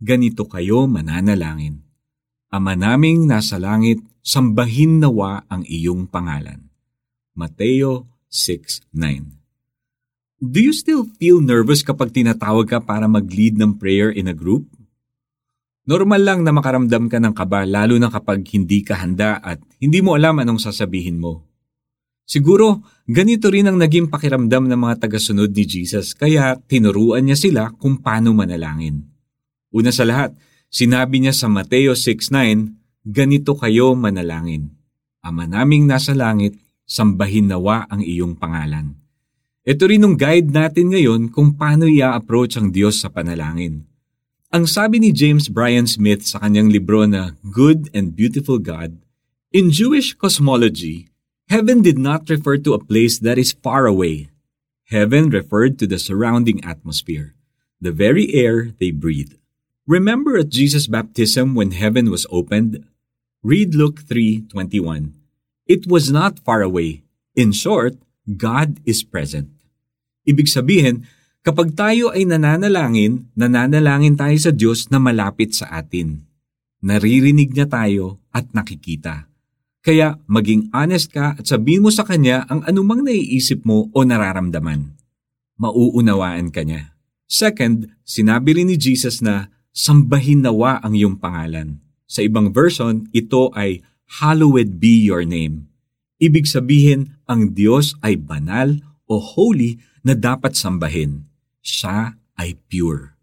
ganito kayo mananalangin. Ama naming nasa langit, sambahin nawa ang iyong pangalan. Mateo 6.9 Do you still feel nervous kapag tinatawag ka para mag-lead ng prayer in a group? Normal lang na makaramdam ka ng kaba lalo na kapag hindi ka handa at hindi mo alam anong sasabihin mo. Siguro, ganito rin ang naging pakiramdam ng mga tagasunod ni Jesus kaya tinuruan niya sila kung paano manalangin. Una sa lahat, sinabi niya sa Mateo 6.9, Ganito kayo manalangin. Ama naming nasa langit, sambahin nawa ang iyong pangalan. Ito rin ang guide natin ngayon kung paano i-approach ang Diyos sa panalangin. Ang sabi ni James Bryan Smith sa kanyang libro na Good and Beautiful God, In Jewish cosmology, Heaven did not refer to a place that is far away. Heaven referred to the surrounding atmosphere, the very air they breathe. Remember at Jesus' baptism when heaven was opened? Read Luke 3:21. It was not far away. In short, God is present. Ibig sabihin, kapag tayo ay nananalangin, nananalangin tayo sa Diyos na malapit sa atin. Naririnig niya tayo at nakikita. Kaya maging honest ka at sabihin mo sa kanya ang anumang naiisip mo o nararamdaman. Mauunawaan ka niya. Second, sinabi rin ni Jesus na sambahin nawa ang iyong pangalan. Sa ibang version, ito ay hallowed be your name. Ibig sabihin, ang Diyos ay banal o holy na dapat sambahin. Siya ay pure.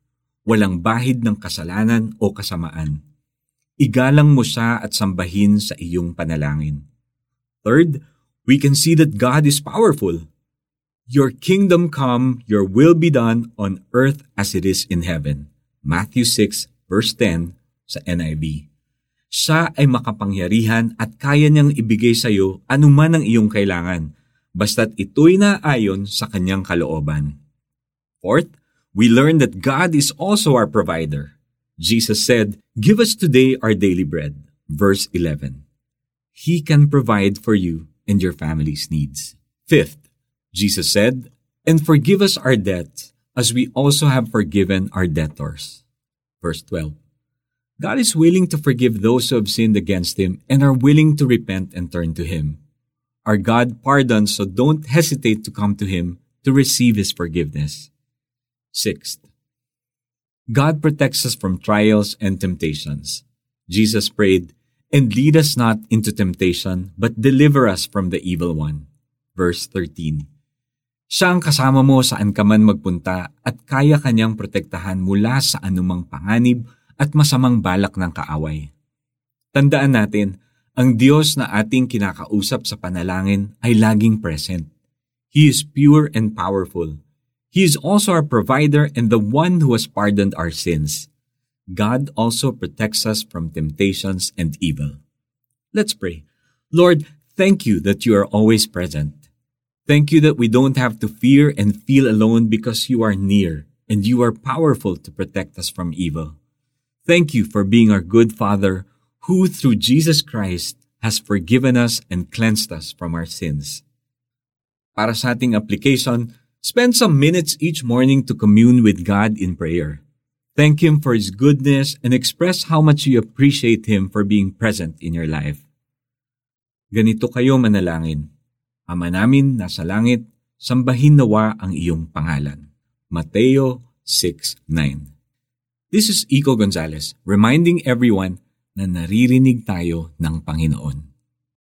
Walang bahid ng kasalanan o kasamaan igalang mo siya at sambahin sa iyong panalangin. Third, we can see that God is powerful. Your kingdom come, your will be done on earth as it is in heaven. Matthew 6 verse 10 sa NIV. Siya ay makapangyarihan at kaya niyang ibigay sa iyo anuman ang iyong kailangan, basta't ito'y naayon sa kanyang kalooban. Fourth, we learn that God is also our provider. Jesus said, Give us today our daily bread. Verse 11. He can provide for you and your family's needs. Fifth, Jesus said, And forgive us our debts as we also have forgiven our debtors. Verse 12. God is willing to forgive those who have sinned against Him and are willing to repent and turn to Him. Our God pardons, so don't hesitate to come to Him to receive His forgiveness. Sixth, God protects us from trials and temptations. Jesus prayed, And lead us not into temptation, but deliver us from the evil one. Verse 13. Siya ang kasama mo saan ka man magpunta at kaya kanyang protektahan mula sa anumang panganib at masamang balak ng kaaway. Tandaan natin, ang Diyos na ating kinakausap sa panalangin ay laging present. He is pure and powerful He is also our provider and the one who has pardoned our sins. God also protects us from temptations and evil. Let's pray. Lord, thank you that you are always present. Thank you that we don't have to fear and feel alone because you are near and you are powerful to protect us from evil. Thank you for being our good Father who through Jesus Christ has forgiven us and cleansed us from our sins. Para sa ating application, Spend some minutes each morning to commune with God in prayer. Thank Him for His goodness and express how much you appreciate Him for being present in your life. Ganito kayo manalangin. Ama namin nasa langit, sambahin nawa ang iyong pangalan. Mateo 6.9 This is Iko Gonzalez reminding everyone na naririnig tayo ng Panginoon.